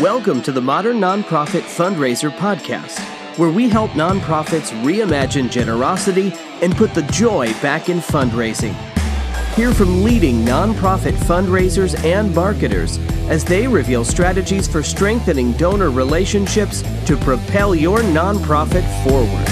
Welcome to the Modern Nonprofit Fundraiser Podcast, where we help nonprofits reimagine generosity and put the joy back in fundraising. Hear from leading nonprofit fundraisers and marketers as they reveal strategies for strengthening donor relationships to propel your nonprofit forward.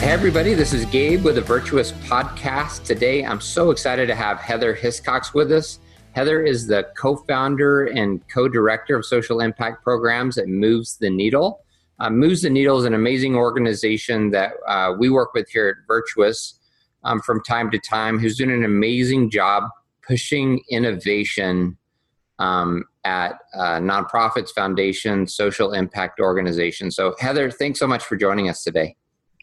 Hey, everybody, this is Gabe with the Virtuous Podcast. Today, I'm so excited to have Heather Hiscox with us. Heather is the co founder and co director of social impact programs at Moves the Needle. Uh, Moves the Needle is an amazing organization that uh, we work with here at Virtuous um, from time to time, who's doing an amazing job pushing innovation um, at uh, nonprofits, foundations, social impact organizations. So, Heather, thanks so much for joining us today.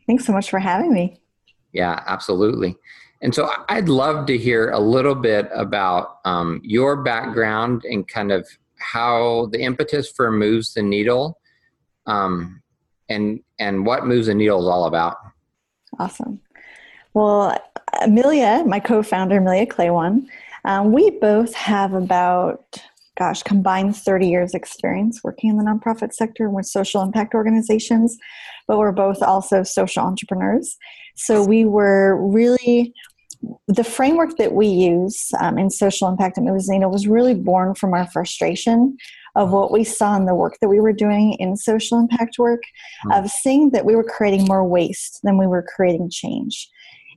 Thanks so much for having me. Yeah, absolutely. And so I'd love to hear a little bit about um, your background and kind of how the impetus for Moves the Needle um, and, and what Moves the Needle is all about. Awesome. Well, Amelia, my co founder, Amelia Claywon, um, we both have about gosh, combined 30 years experience working in the nonprofit sector with social impact organizations, but we're both also social entrepreneurs. So we were really the framework that we use um, in social impact at Moves the Needle was really born from our frustration of what we saw in the work that we were doing in social impact work, mm. of seeing that we were creating more waste than we were creating change.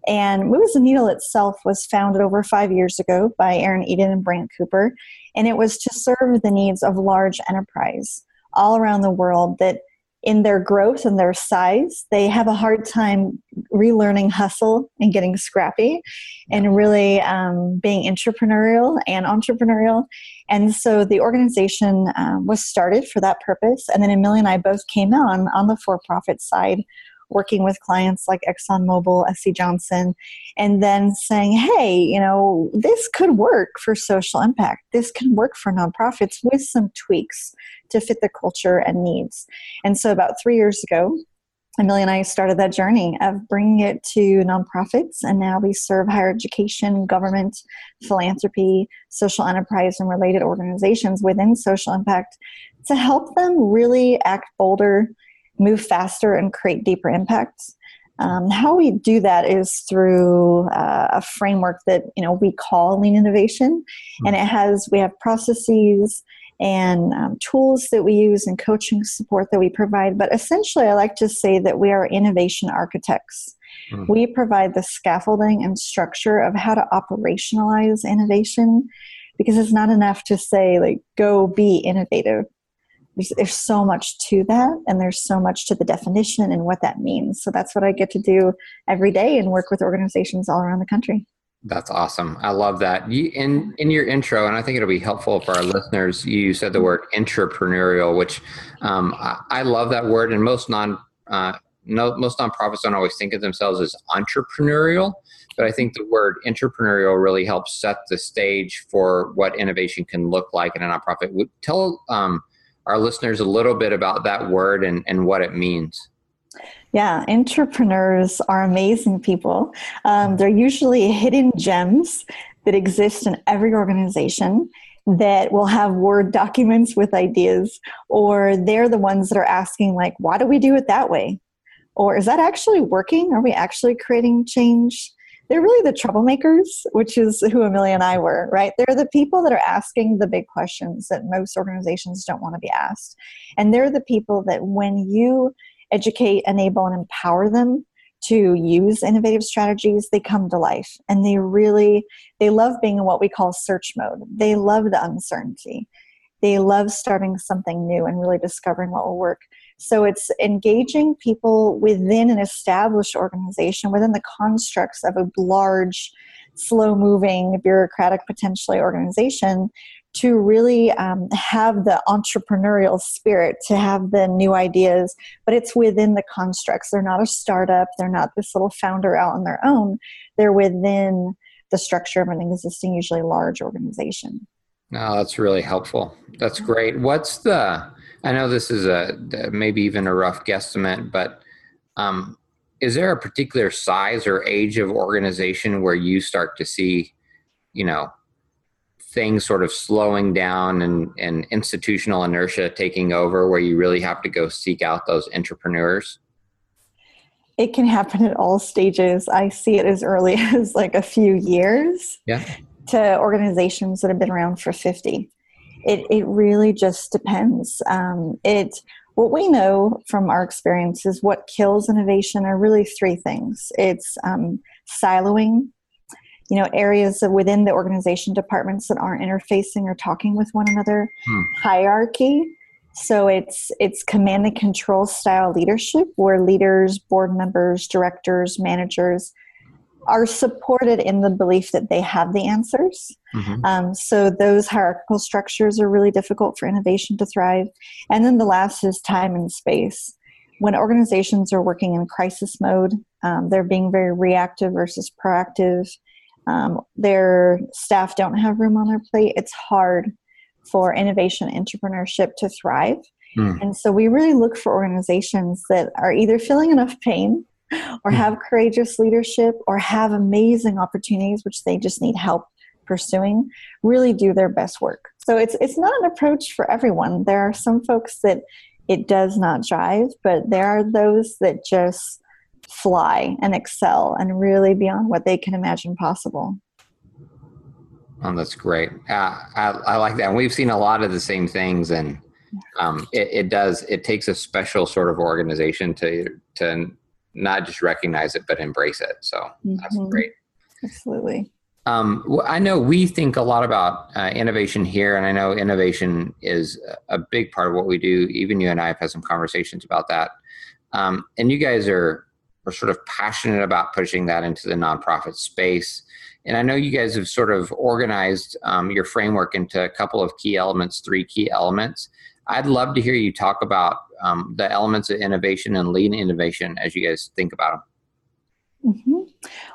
And Moves the Needle itself was founded over five years ago by Aaron Eden and Brant Cooper, and it was to serve the needs of large enterprise all around the world that in their growth and their size, they have a hard time relearning hustle and getting scrappy and really um, being entrepreneurial and entrepreneurial. And so the organization um, was started for that purpose. And then Amelia and I both came on on the for profit side working with clients like ExxonMobil, SC Johnson, and then saying, hey, you know, this could work for social impact. This can work for nonprofits with some tweaks to fit the culture and needs. And so about three years ago, Amelia and I started that journey of bringing it to nonprofits, and now we serve higher education, government, philanthropy, social enterprise, and related organizations within social impact to help them really act bolder move faster and create deeper impacts. Um, how we do that is through uh, a framework that you know we call lean innovation, and it has we have processes and um, tools that we use and coaching support that we provide. But essentially, I like to say that we are innovation architects. Mm. We provide the scaffolding and structure of how to operationalize innovation because it's not enough to say like go be innovative there's, there's so much to that and there's so much to the definition and what that means so that's what i get to do every day and work with organizations all around the country that's awesome. I love that. You in in your intro, and I think it'll be helpful for our listeners. You said the word entrepreneurial, which um, I, I, love that word. And most non uh, no, most nonprofits don't always think of themselves as entrepreneurial, but I think the word entrepreneurial really helps set the stage for what innovation can look like in a nonprofit. Tell um, our listeners a little bit about that word and, and what it means. Yeah, entrepreneurs are amazing people. Um, they're usually hidden gems that exist in every organization that will have Word documents with ideas, or they're the ones that are asking, like, why do we do it that way? Or is that actually working? Are we actually creating change? They're really the troublemakers, which is who Amelia and I were, right? They're the people that are asking the big questions that most organizations don't want to be asked. And they're the people that when you educate, enable, and empower them to use innovative strategies, they come to life. And they really, they love being in what we call search mode. They love the uncertainty. They love starting something new and really discovering what will work. So it's engaging people within an established organization, within the constructs of a large, slow moving, bureaucratic, potentially organization to really um, have the entrepreneurial spirit, to have the new ideas, but it's within the constructs. They're not a startup, they're not this little founder out on their own, they're within the structure of an existing, usually large organization. No, that's really helpful. That's great. What's the I know this is a maybe even a rough guesstimate, but um, is there a particular size or age of organization where you start to see, you know, things sort of slowing down and, and institutional inertia taking over where you really have to go seek out those entrepreneurs? It can happen at all stages. I see it as early as like a few years yeah. to organizations that have been around for 50. It, it really just depends. Um, it what we know from our experience is what kills innovation are really three things. It's um, siloing, you know areas within the organization departments that aren't interfacing or talking with one another hmm. hierarchy so it's it's command and control style leadership where leaders board members directors managers are supported in the belief that they have the answers mm-hmm. um, so those hierarchical structures are really difficult for innovation to thrive and then the last is time and space when organizations are working in crisis mode um, they're being very reactive versus proactive um, their staff don't have room on their plate, it's hard for innovation entrepreneurship to thrive. Mm. And so we really look for organizations that are either feeling enough pain or have courageous leadership or have amazing opportunities which they just need help pursuing really do their best work so it's it's not an approach for everyone there are some folks that it does not jive but there are those that just fly and excel and really beyond what they can imagine possible. Oh, that's great. Uh, I, I, like that. And we've seen a lot of the same things, and um, it, it, does. It takes a special sort of organization to to not just recognize it, but embrace it. So mm-hmm. that's great. Absolutely. Um, I know we think a lot about uh, innovation here, and I know innovation is a big part of what we do. Even you and I have had some conversations about that. Um, and you guys are are sort of passionate about pushing that into the nonprofit space. And I know you guys have sort of organized um, your framework into a couple of key elements, three key elements. I'd love to hear you talk about um, the elements of innovation and lean innovation as you guys think about them. Mm-hmm.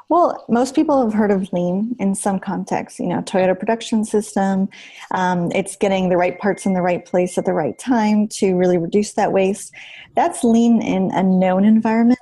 Well, most people have heard of lean in some context. You know, Toyota production system. Um, it's getting the right parts in the right place at the right time to really reduce that waste. That's lean in a known environment.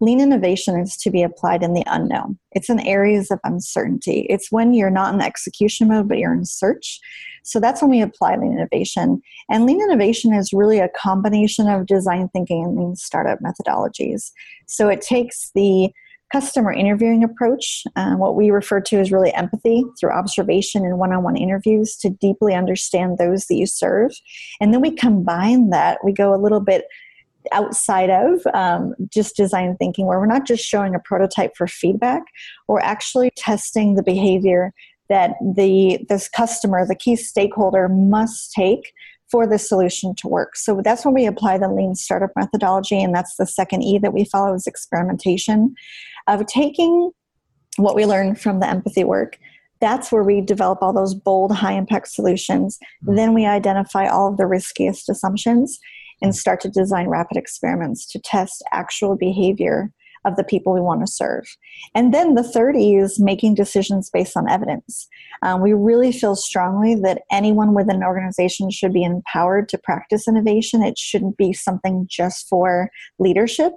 Lean innovation is to be applied in the unknown. It's in areas of uncertainty. It's when you're not in execution mode, but you're in search. So that's when we apply lean innovation. And lean innovation is really a combination of design thinking and lean startup methodologies. So it takes the customer interviewing approach, uh, what we refer to as really empathy through observation and one on one interviews to deeply understand those that you serve. And then we combine that, we go a little bit outside of um, just design thinking, where we're not just showing a prototype for feedback, we're actually testing the behavior that the this customer, the key stakeholder, must take for the solution to work. So that's when we apply the lean startup methodology, and that's the second E that we follow is experimentation. Of taking what we learned from the empathy work that's where we develop all those bold high impact solutions. Then we identify all of the riskiest assumptions and start to design rapid experiments to test actual behavior of the people we want to serve. And then the third E is making decisions based on evidence. Um, we really feel strongly that anyone within an organization should be empowered to practice innovation. It shouldn't be something just for leadership.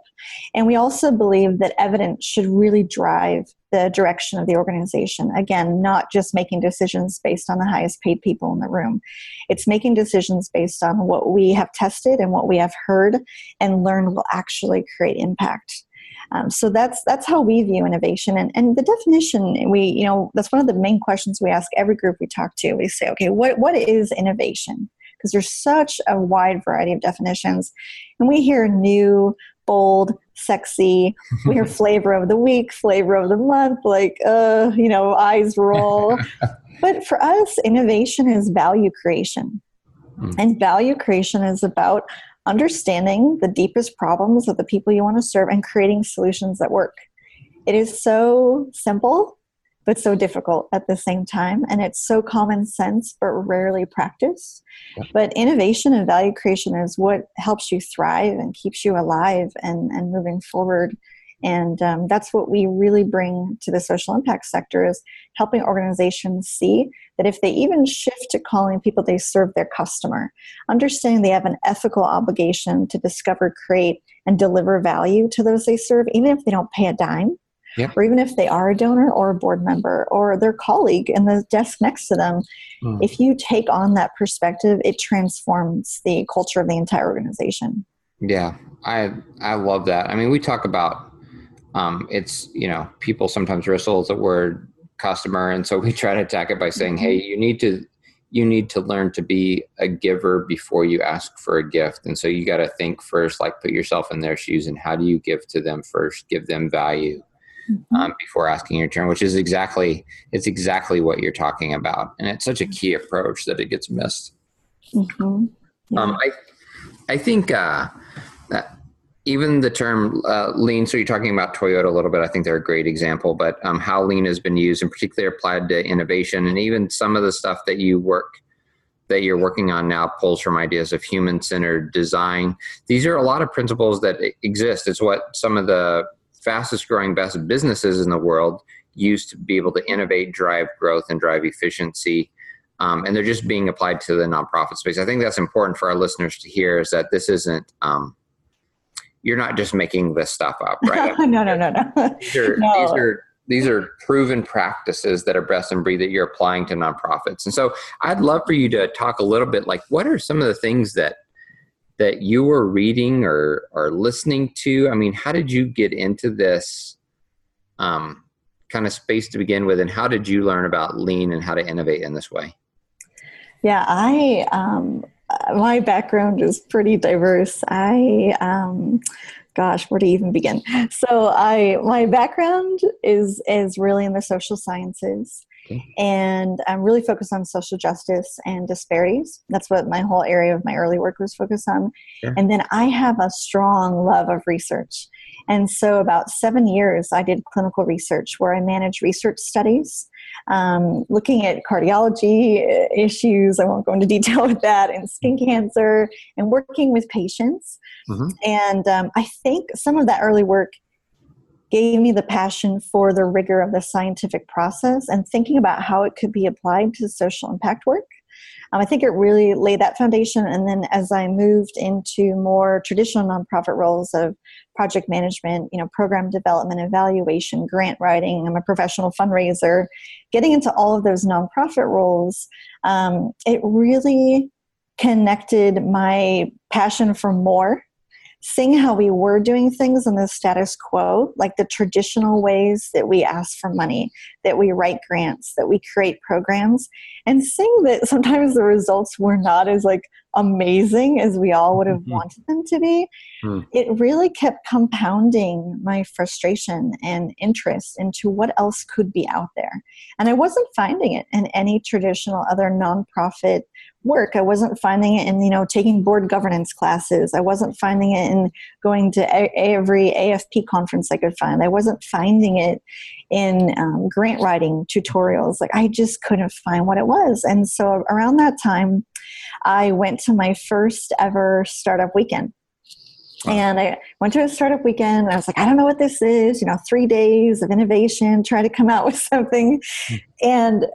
And we also believe that evidence should really drive the direction of the organization. Again, not just making decisions based on the highest paid people in the room. It's making decisions based on what we have tested and what we have heard and learned will actually create impact. Um, so that's that's how we view innovation, and and the definition we you know that's one of the main questions we ask every group we talk to. We say, okay, what what is innovation? Because there's such a wide variety of definitions, and we hear new, bold, sexy. We hear flavor of the week, flavor of the month, like uh, you know, eyes roll. but for us, innovation is value creation. Mm. And value creation is about understanding the deepest problems of the people you want to serve and creating solutions that work. It is so simple, but so difficult at the same time. And it's so common sense, but rarely practiced. Yeah. But innovation and value creation is what helps you thrive and keeps you alive and, and moving forward and um, that's what we really bring to the social impact sector is helping organizations see that if they even shift to calling people they serve their customer understanding they have an ethical obligation to discover create and deliver value to those they serve even if they don't pay a dime or even if they are a donor or a board member or their colleague in the desk next to them, mm. if you take on that perspective, it transforms the culture of the entire organization. Yeah, I I love that. I mean, we talk about um, it's you know people sometimes wrestle the word customer, and so we try to attack it by saying, mm-hmm. hey, you need to you need to learn to be a giver before you ask for a gift. And so you got to think first, like put yourself in their shoes and how do you give to them first, give them value. Um, before asking your turn, which is exactly, it's exactly what you're talking about. And it's such a key approach that it gets missed. Mm-hmm. Yeah. Um, I, I think, uh, even the term uh, lean, so you're talking about Toyota a little bit. I think they're a great example, but um, how lean has been used and particularly applied to innovation and even some of the stuff that you work that you're working on now pulls from ideas of human centered design. These are a lot of principles that exist. It's what some of the fastest growing, best businesses in the world use to be able to innovate, drive growth, and drive efficiency. Um, and they're just being applied to the nonprofit space. I think that's important for our listeners to hear is that this isn't um, you're not just making this stuff up, right? no, no, no, no. These are, no. these are these are proven practices that are best in breed that you're applying to nonprofits. And so I'd love for you to talk a little bit like what are some of the things that that you were reading or or listening to? I mean, how did you get into this um, kind of space to begin with, and how did you learn about lean and how to innovate in this way? Yeah, I um, my background is pretty diverse. I, um, gosh, where to even begin? So I, my background is is really in the social sciences, okay. and I'm really focused on social justice and disparities. That's what my whole area of my early work was focused on. Sure. And then I have a strong love of research. And so, about seven years, I did clinical research where I managed research studies um, looking at cardiology issues. I won't go into detail with that, and skin cancer, and working with patients. Mm-hmm. And um, I think some of that early work gave me the passion for the rigor of the scientific process and thinking about how it could be applied to social impact work. Um, I think it really laid that foundation. And then as I moved into more traditional nonprofit roles of project management, you know, program development, evaluation, grant writing, I'm a professional fundraiser, getting into all of those nonprofit roles, um, it really connected my passion for more seeing how we were doing things in the status quo, like the traditional ways that we ask for money, that we write grants, that we create programs, and seeing that sometimes the results were not as like amazing as we all would have mm-hmm. wanted them to be, mm. it really kept compounding my frustration and interest into what else could be out there. And I wasn't finding it in any traditional other nonprofit work. I wasn't finding it in, you know, taking board governance classes. I wasn't finding it in going to a- every AFP conference I could find. I wasn't finding it in um, grant writing tutorials. Like I just couldn't find what it was. And so around that time, I went to my first ever startup weekend. And I went to a startup weekend and I was like, I don't know what this is, you know, three days of innovation, try to come out with something. Hmm. And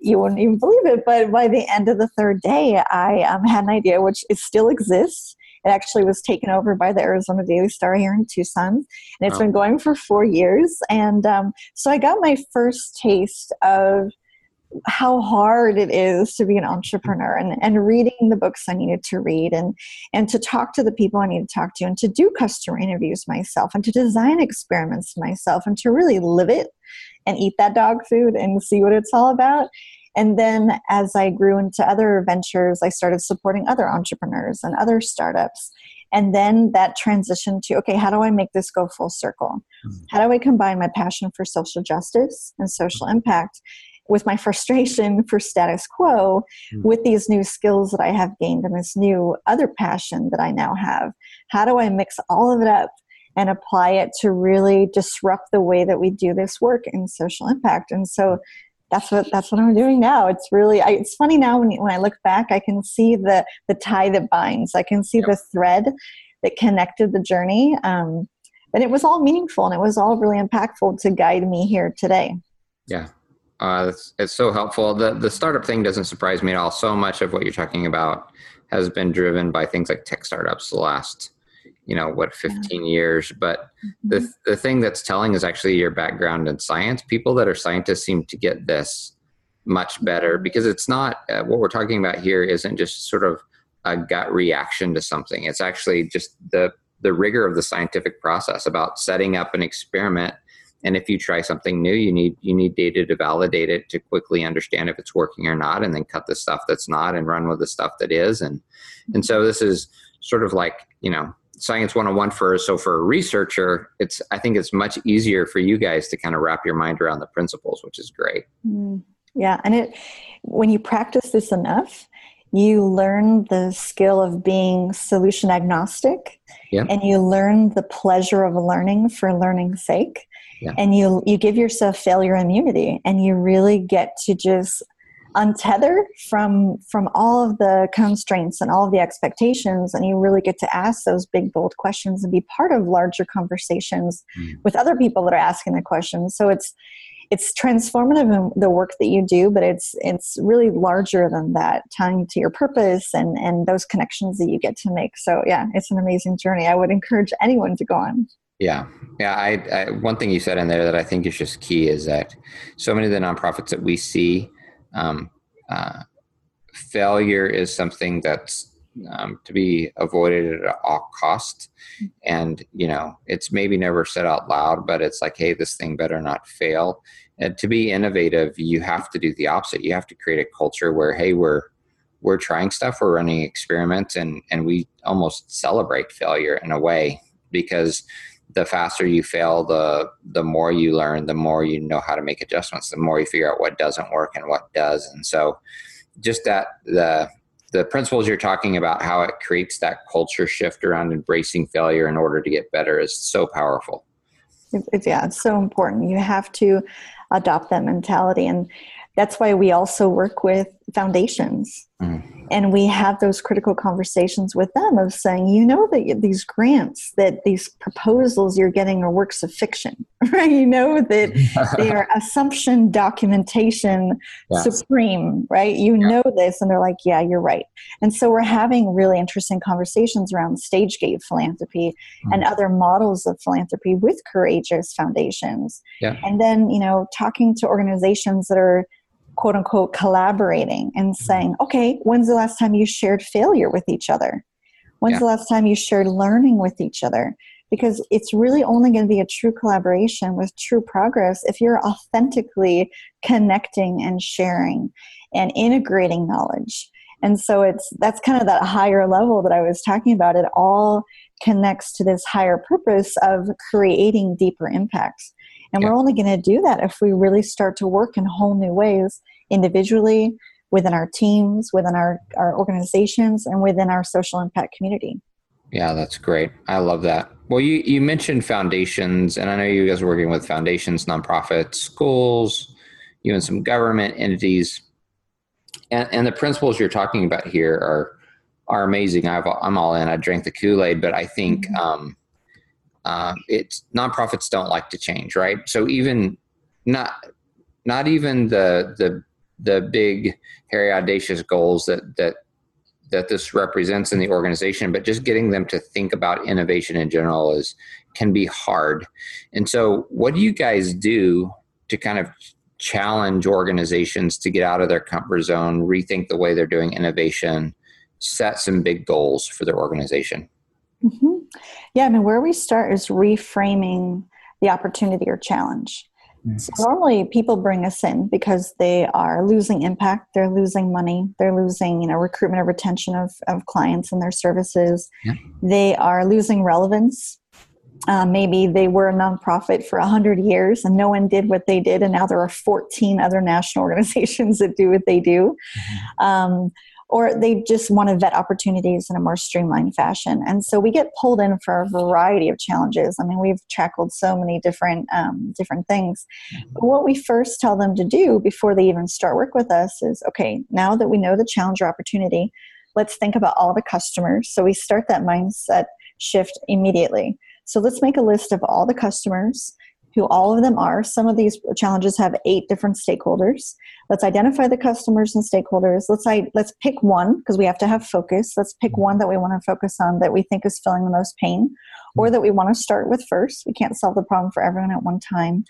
you wouldn't even believe it, but by the end of the third day, I um, had an idea, which it still exists. It actually was taken over by the Arizona Daily Star here in Tucson, and it's been going for four years. And um, so I got my first taste of how hard it is to be an entrepreneur and, and reading the books I needed to read and, and to talk to the people I needed to talk to and to do customer interviews myself and to design experiments myself and to really live it and eat that dog food and see what it's all about. And then as I grew into other ventures, I started supporting other entrepreneurs and other startups. And then that transition to okay, how do I make this go full circle? Mm-hmm. How do I combine my passion for social justice and social impact with my frustration for status quo mm-hmm. with these new skills that I have gained and this new other passion that I now have? How do I mix all of it up and apply it to really disrupt the way that we do this work in social impact. And so that's what that's what I'm doing now. It's really I, it's funny now when when I look back, I can see the the tie that binds. I can see yep. the thread that connected the journey. Um, and it was all meaningful and it was all really impactful to guide me here today. Yeah, uh, it's, it's so helpful. The the startup thing doesn't surprise me at all. So much of what you're talking about has been driven by things like tech startups the last you know what 15 yeah. years but mm-hmm. the the thing that's telling is actually your background in science people that are scientists seem to get this much better because it's not uh, what we're talking about here isn't just sort of a gut reaction to something it's actually just the the rigor of the scientific process about setting up an experiment and if you try something new you need you need data to validate it to quickly understand if it's working or not and then cut the stuff that's not and run with the stuff that is. And and so this is sort of like you know science 101 for so for a researcher it's i think it's much easier for you guys to kind of wrap your mind around the principles which is great. Mm, yeah and it when you practice this enough you learn the skill of being solution agnostic yeah. and you learn the pleasure of learning for learning's sake yeah. and you you give yourself failure immunity and you really get to just untether from from all of the constraints and all of the expectations and you really get to ask those big bold questions and be part of larger conversations mm. with other people that are asking the questions so it's it's transformative in the work that you do but it's it's really larger than that tying to your purpose and and those connections that you get to make. So yeah it's an amazing journey. I would encourage anyone to go on. Yeah, yeah. I, I, one thing you said in there that I think is just key is that so many of the nonprofits that we see um, uh, failure is something that's um, to be avoided at all cost. And you know it's maybe never said out loud but it's like hey this thing better not fail. And to be innovative you have to do the opposite. You have to create a culture where hey we're we're trying stuff we're running experiments and and we almost celebrate failure in a way. Because the faster you fail, the the more you learn, the more you know how to make adjustments, the more you figure out what doesn't work and what does. And so just that the the principles you're talking about, how it creates that culture shift around embracing failure in order to get better is so powerful. It's, yeah, it's so important. You have to adopt that mentality. And that's why we also work with foundations mm. And we have those critical conversations with them of saying you know that these grants that these proposals you're getting are works of fiction right you know that they are assumption documentation yes. supreme right you yeah. know this and they're like yeah you're right and so we're having really interesting conversations around stage gate philanthropy mm. and other models of philanthropy with courageous foundations yeah. and then you know talking to organizations that are quote unquote collaborating and mm-hmm. saying, okay, when's the last time you shared failure with each other? When's yeah. the last time you shared learning with each other? Because it's really only going to be a true collaboration with true progress if you're authentically connecting and sharing and integrating knowledge. And so it's that's kind of that higher level that I was talking about. It all connects to this higher purpose of creating deeper impacts. And yeah. we're only going to do that if we really start to work in whole new ways individually, within our teams, within our, our organizations, and within our social impact community. Yeah, that's great. I love that. Well, you, you mentioned foundations, and I know you guys are working with foundations, nonprofits, schools, even some government entities. And, and the principles you're talking about here are are amazing. I've, I'm all in. I drank the Kool Aid, but I think mm-hmm. um, uh, it's nonprofits don't like to change, right? So even not not even the the the big hairy audacious goals that that that this represents in the organization, but just getting them to think about innovation in general is can be hard. And so, what do you guys do to kind of challenge organizations to get out of their comfort zone, rethink the way they're doing innovation, set some big goals for their organization? Mm-hmm. Yeah, I mean, where we start is reframing the opportunity or challenge. So normally people bring us in because they are losing impact, they're losing money, they're losing, you know, recruitment or retention of, of clients and their services. Yeah. They are losing relevance. Uh, maybe they were a nonprofit for 100 years and no one did what they did, and now there are 14 other national organizations that do what they do. Mm-hmm. Um, or they just want to vet opportunities in a more streamlined fashion. And so we get pulled in for a variety of challenges. I mean, we've tackled so many different um, different things. Mm-hmm. But what we first tell them to do before they even start work with us is, okay, now that we know the challenge or opportunity, let's think about all the customers. So we start that mindset shift immediately. So let's make a list of all the customers who all of them are. Some of these challenges have eight different stakeholders. Let's identify the customers and stakeholders. Let's let's pick one because we have to have focus. Let's pick mm-hmm. one that we want to focus on that we think is feeling the most pain or mm-hmm. that we want to start with first. We can't solve the problem for everyone at one time.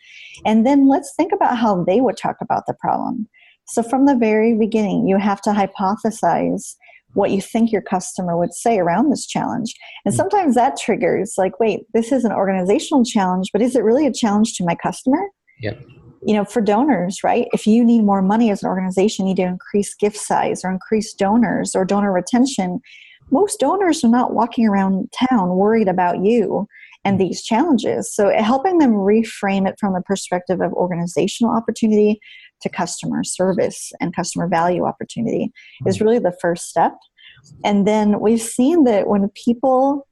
And then let's think about how they would talk about the problem. So from the very beginning, you have to hypothesize what you think your customer would say around this challenge. And mm. sometimes that triggers like, wait, this is an organizational challenge, but is it really a challenge to my customer? Yeah. You know, for donors, right? If you need more money as an organization, you need to increase gift size or increase donors or donor retention. Most donors are not walking around town worried about you and these challenges. So helping them reframe it from the perspective of organizational opportunity to customer service and customer value opportunity is really the first step. And then we've seen that when people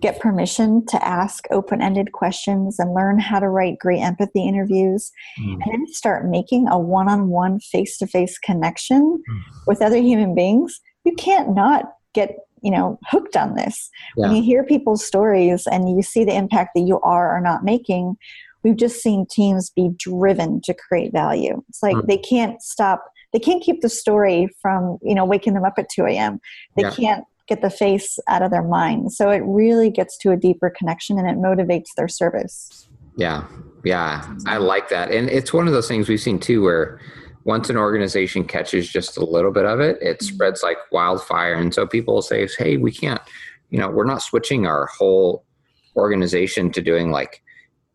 get permission to ask open ended questions and learn how to write great empathy interviews mm. and then start making a one on one face to face connection mm. with other human beings, you can't not get you know hooked on this yeah. when you hear people's stories and you see the impact that you are or not making we've just seen teams be driven to create value. It's like mm. they can't stop, they can't keep the story from, you know, waking them up at 2 a.m. They yeah. can't get the face out of their mind. So it really gets to a deeper connection and it motivates their service. Yeah. Yeah. I like that. And it's one of those things we've seen too where once an organization catches just a little bit of it, it mm-hmm. spreads like wildfire. And so people say, hey, we can't, you know, we're not switching our whole organization to doing like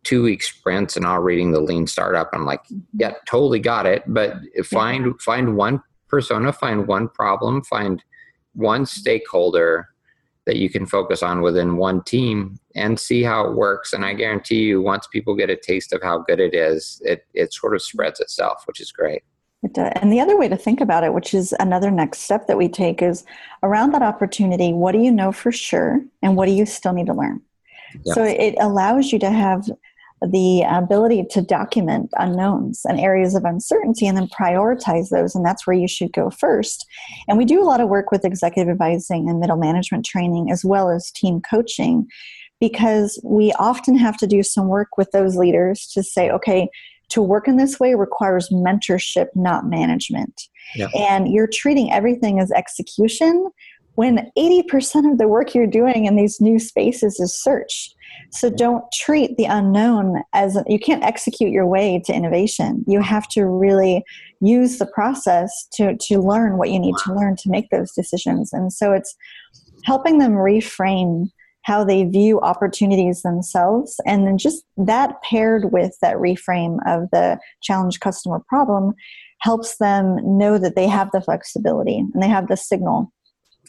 two week sprints and all reading the lean startup. I'm like, mm-hmm. yeah, totally got it. But find yeah. find one persona, find one problem, find one stakeholder that you can focus on within one team and see how it works. And I guarantee you, once people get a taste of how good it is, it it sort of spreads itself, which is great. It does. And the other way to think about it, which is another next step that we take, is around that opportunity, what do you know for sure and what do you still need to learn? Yep. So it allows you to have the ability to document unknowns and areas of uncertainty and then prioritize those and that's where you should go first. And we do a lot of work with executive advising and middle management training as well as team coaching because we often have to do some work with those leaders to say okay to work in this way requires mentorship not management. Yeah. and you're treating everything as execution when 80% of the work you're doing in these new spaces is search so don't treat the unknown as you can't execute your way to innovation. You have to really use the process to to learn what you need to learn to make those decisions. And so it's helping them reframe how they view opportunities themselves and then just that paired with that reframe of the challenge customer problem helps them know that they have the flexibility and they have the signal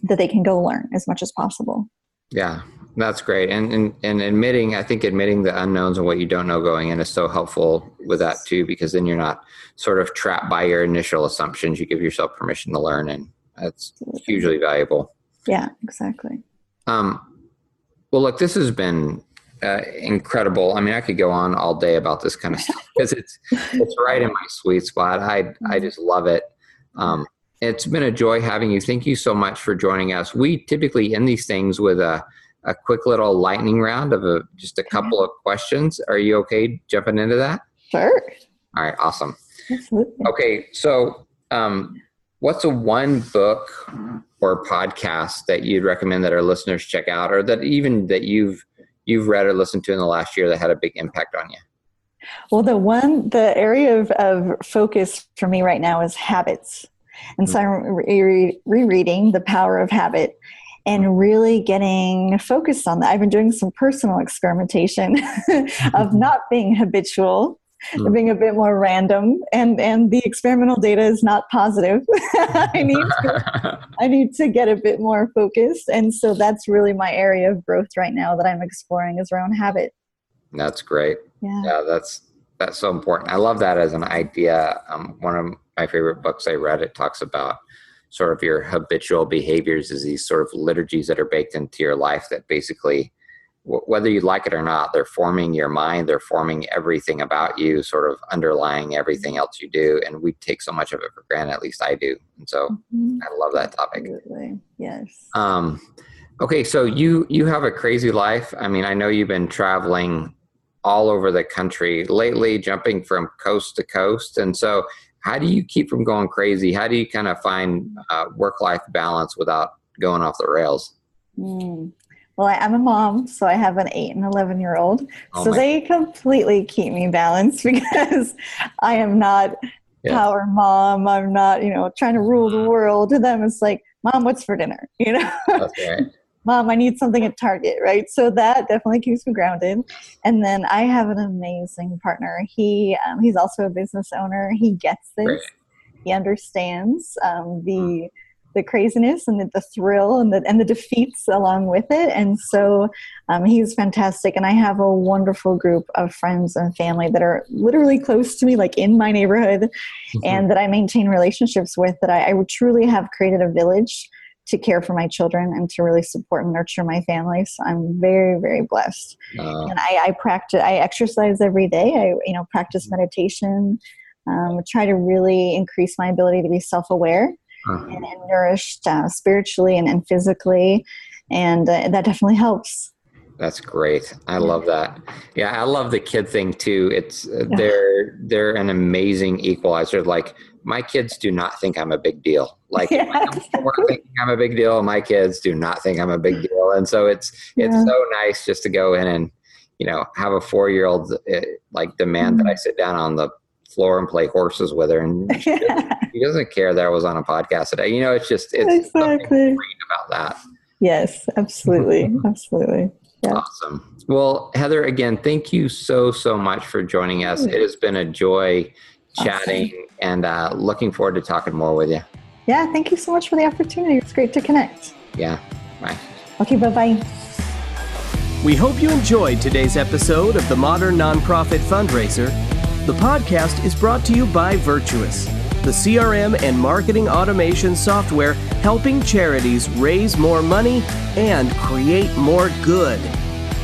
that they can go learn as much as possible. Yeah, that's great. And, and and admitting, I think admitting the unknowns and what you don't know going in is so helpful with that too, because then you're not sort of trapped by your initial assumptions. You give yourself permission to learn, and that's hugely valuable. Yeah, exactly. Um, well, look, this has been uh, incredible. I mean, I could go on all day about this kind of stuff because it's it's right in my sweet spot. I I just love it. Um, it's been a joy having you. Thank you so much for joining us. We typically end these things with a a quick little lightning round of a, just a couple of questions. Are you okay jumping into that? Sure. All right, awesome. Absolutely. Okay, so um, what's a one book or podcast that you'd recommend that our listeners check out, or that even that you've you've read or listened to in the last year that had a big impact on you? Well, the one the area of, of focus for me right now is habits, and so I'm re- rereading The Power of Habit and really getting focused on that. I've been doing some personal experimentation of not being habitual, mm. being a bit more random, and and the experimental data is not positive. I need to, I need to get a bit more focused, and so that's really my area of growth right now that I'm exploring is around habit. That's great. Yeah, yeah that's that's so important. I love that as an idea. Um, one of my favorite books I read it talks about sort of your habitual behaviors is these sort of liturgies that are baked into your life that basically whether you like it or not they're forming your mind they're forming everything about you sort of underlying everything else you do and we take so much of it for granted at least i do and so mm-hmm. i love that topic Absolutely. yes um okay so you you have a crazy life i mean i know you've been traveling all over the country lately, jumping from coast to coast. And so, how do you keep from going crazy? How do you kind of find uh, work life balance without going off the rails? Mm. Well, I, am a mom, so I have an eight and 11 year old. Oh so they completely keep me balanced because I am not yeah. power mom. I'm not, you know, trying to rule the world. To them, it's like, mom, what's for dinner? You know? Right. Mom, I need something at Target, right? So that definitely keeps me grounded. And then I have an amazing partner. He um, he's also a business owner. He gets this. He understands um, the the craziness and the, the, thrill and the and the defeats along with it. And so um, he's fantastic. And I have a wonderful group of friends and family that are literally close to me, like in my neighborhood, mm-hmm. and that I maintain relationships with. That I, I truly have created a village to care for my children and to really support and nurture my family. So I'm very, very blessed. And I, I, practice, I exercise every day. I, you know, practice mm-hmm. meditation. Um, try to really increase my ability to be self-aware uh-huh. and, and, nourished uh, spiritually and, and, physically, and uh, that definitely helps. That's great. I love that. Yeah, I love the kid thing too. It's uh, yeah. they're they're an amazing equalizer. Like my kids do not think I'm a big deal. Like yeah, I'm thinking I'm a big deal. My kids do not think I'm a big deal, and so it's it's yeah. so nice just to go in and you know have a four year old uh, like demand mm-hmm. that I sit down on the floor and play horses with her, and she, doesn't, she doesn't care that I was on a podcast today. You know, it's just it's exactly about that. Yes, absolutely, absolutely. Yeah. Awesome. Well, Heather, again, thank you so so much for joining us. It has been a joy chatting, awesome. and uh, looking forward to talking more with you. Yeah, thank you so much for the opportunity. It's great to connect. Yeah. Bye. Okay. Bye bye. We hope you enjoyed today's episode of the Modern Nonprofit Fundraiser the podcast is brought to you by Virtuous, the CRM and marketing automation software helping charities raise more money and create more good.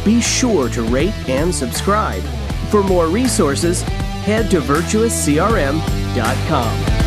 Be sure to rate and subscribe. For more resources, head to virtuouscrm.com.